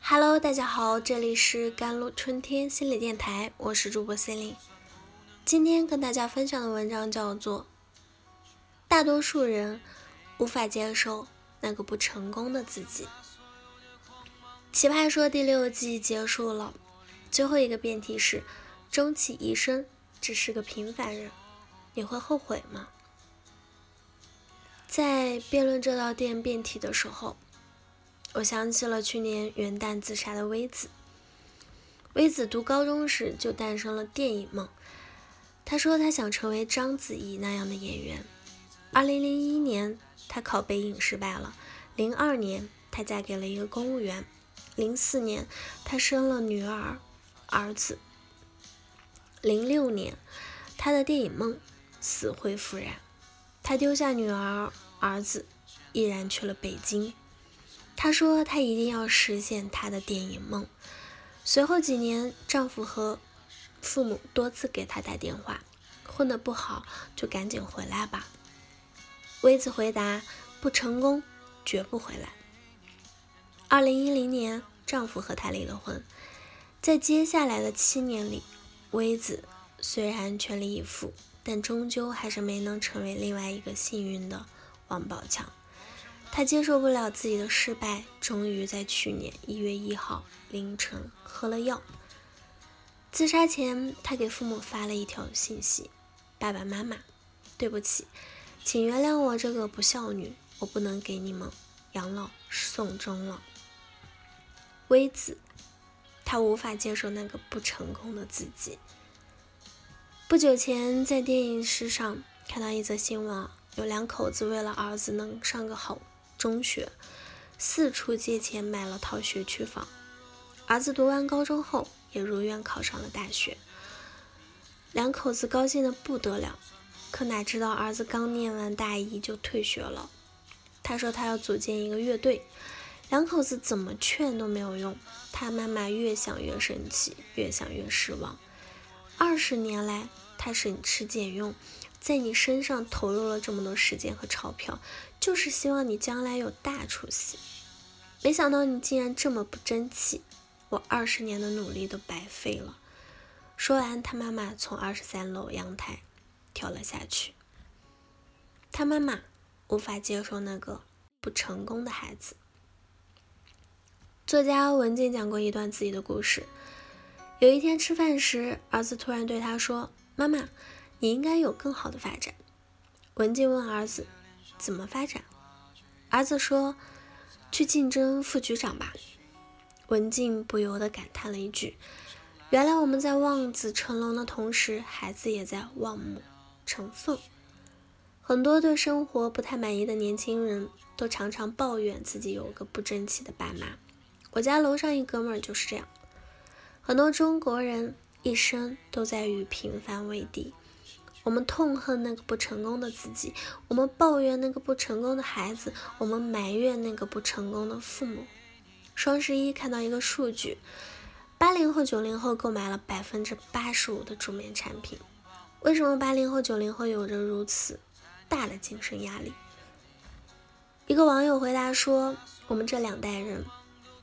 Hello，大家好，这里是甘露春天心理电台，我是主播 c e l i n e 今天跟大家分享的文章叫做《大多数人无法接受那个不成功的自己》。奇葩说第六季结束了，最后一个辩题是：终其一生只是个平凡人，你会后悔吗？在辩论这道电辩题的时候。我想起了去年元旦自杀的微子。微子读高中时就诞生了电影梦，他说他想成为章子怡那样的演员。二零零一年，他考北影失败了；零二年，他嫁给了一个公务员；零四年，他生了女儿、儿子；零六年，他的电影梦死灰复燃，他丢下女儿、儿子，毅然去了北京。她说：“她一定要实现她的电影梦。”随后几年，丈夫和父母多次给她打电话：“混得不好就赶紧回来吧。”薇子回答：“不成功，绝不回来。”二零一零年，丈夫和她离了婚。在接下来的七年里，薇子虽然全力以赴，但终究还是没能成为另外一个幸运的王宝强。他接受不了自己的失败，终于在去年一月一号凌晨喝了药。自杀前，他给父母发了一条信息：“爸爸妈妈，对不起，请原谅我这个不孝女，我不能给你们养老送终了。”微子，他无法接受那个不成功的自己。不久前，在电影史上看到一则新闻，有两口子为了儿子能上个好。中学四处借钱买了套学区房，儿子读完高中后也如愿考上了大学，两口子高兴的不得了。可哪知道儿子刚念完大一就退学了。他说他要组建一个乐队，两口子怎么劝都没有用。他妈妈越想越生气，越想越失望。二十年来，他省吃俭用。在你身上投入了这么多时间和钞票，就是希望你将来有大出息。没想到你竟然这么不争气，我二十年的努力都白费了。说完，他妈妈从二十三楼阳台跳了下去。他妈妈无法接受那个不成功的孩子。作家文静讲过一段自己的故事。有一天吃饭时，儿子突然对他说：“妈妈。”你应该有更好的发展。文静问儿子：“怎么发展？”儿子说：“去竞争副局长吧。”文静不由得感叹了一句：“原来我们在望子成龙的同时，孩子也在望母成凤。”很多对生活不太满意的年轻人都常常抱怨自己有个不争气的爸妈。我家楼上一哥们儿就是这样。很多中国人一生都在与平凡为敌。我们痛恨那个不成功的自己，我们抱怨那个不成功的孩子，我们埋怨那个不成功的父母。双十一看到一个数据，八零后、九零后购买了百分之八十五的助眠产品。为什么八零后、九零后有着如此大的精神压力？一个网友回答说：“我们这两代人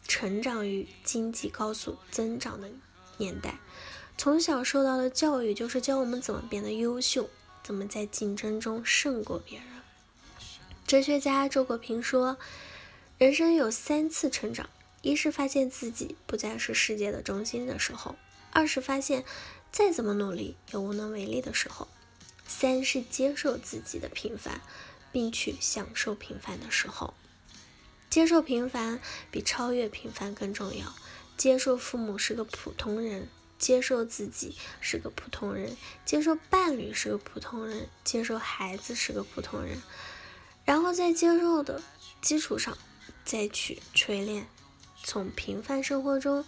成长于经济高速增长的年代。”从小受到的教育就是教我们怎么变得优秀，怎么在竞争中胜过别人。哲学家周国平说：“人生有三次成长，一是发现自己不再是世界的中心的时候；二是发现再怎么努力也无能为力的时候；三是接受自己的平凡，并去享受平凡的时候。接受平凡比超越平凡更重要。接受父母是个普通人。”接受自己是个普通人，接受伴侣是个普通人，接受孩子是个普通人，然后在接受的基础上，再去锤炼从平凡生活中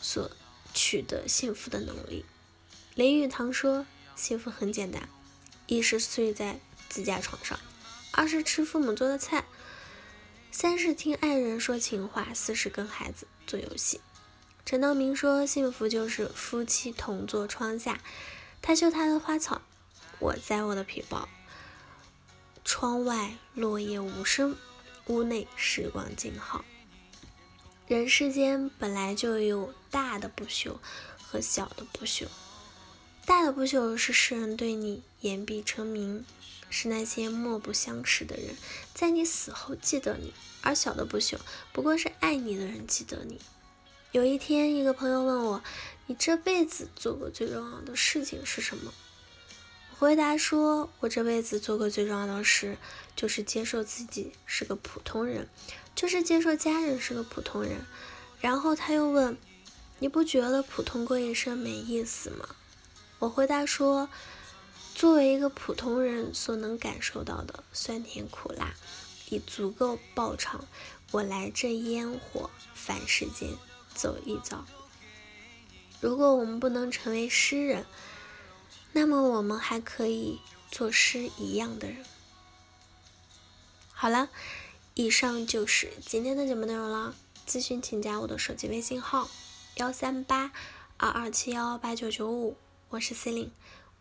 所取得幸福的能力。林语堂说：“幸福很简单，一是睡在自家床上，二是吃父母做的菜，三是听爱人说情话，四是跟孩子做游戏。”陈道明说：“幸福就是夫妻同坐窗下，他修他的花草，我栽我的皮包。窗外落叶无声，屋内时光静好。人世间本来就有大的不朽和小的不朽。大的不朽是世人对你言必称名，是那些莫不相识的人在你死后记得你；而小的不朽，不过是爱你的人记得你。有一天，一个朋友问我：“你这辈子做过最重要的事情是什么？”我回答说：“我这辈子做过最重要的事，就是接受自己是个普通人，就是接受家人是个普通人。”然后他又问：“你不觉得普通过一生没意思吗？”我回答说：“作为一个普通人所能感受到的酸甜苦辣，已足够报偿我来这烟火凡世间。”走一遭。如果我们不能成为诗人，那么我们还可以做诗一样的人。好了，以上就是今天的节目内容了。咨询请加我的手机微信号：幺三八二二七幺八九九五，我是 C 琳，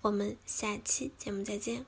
我们下期节目再见。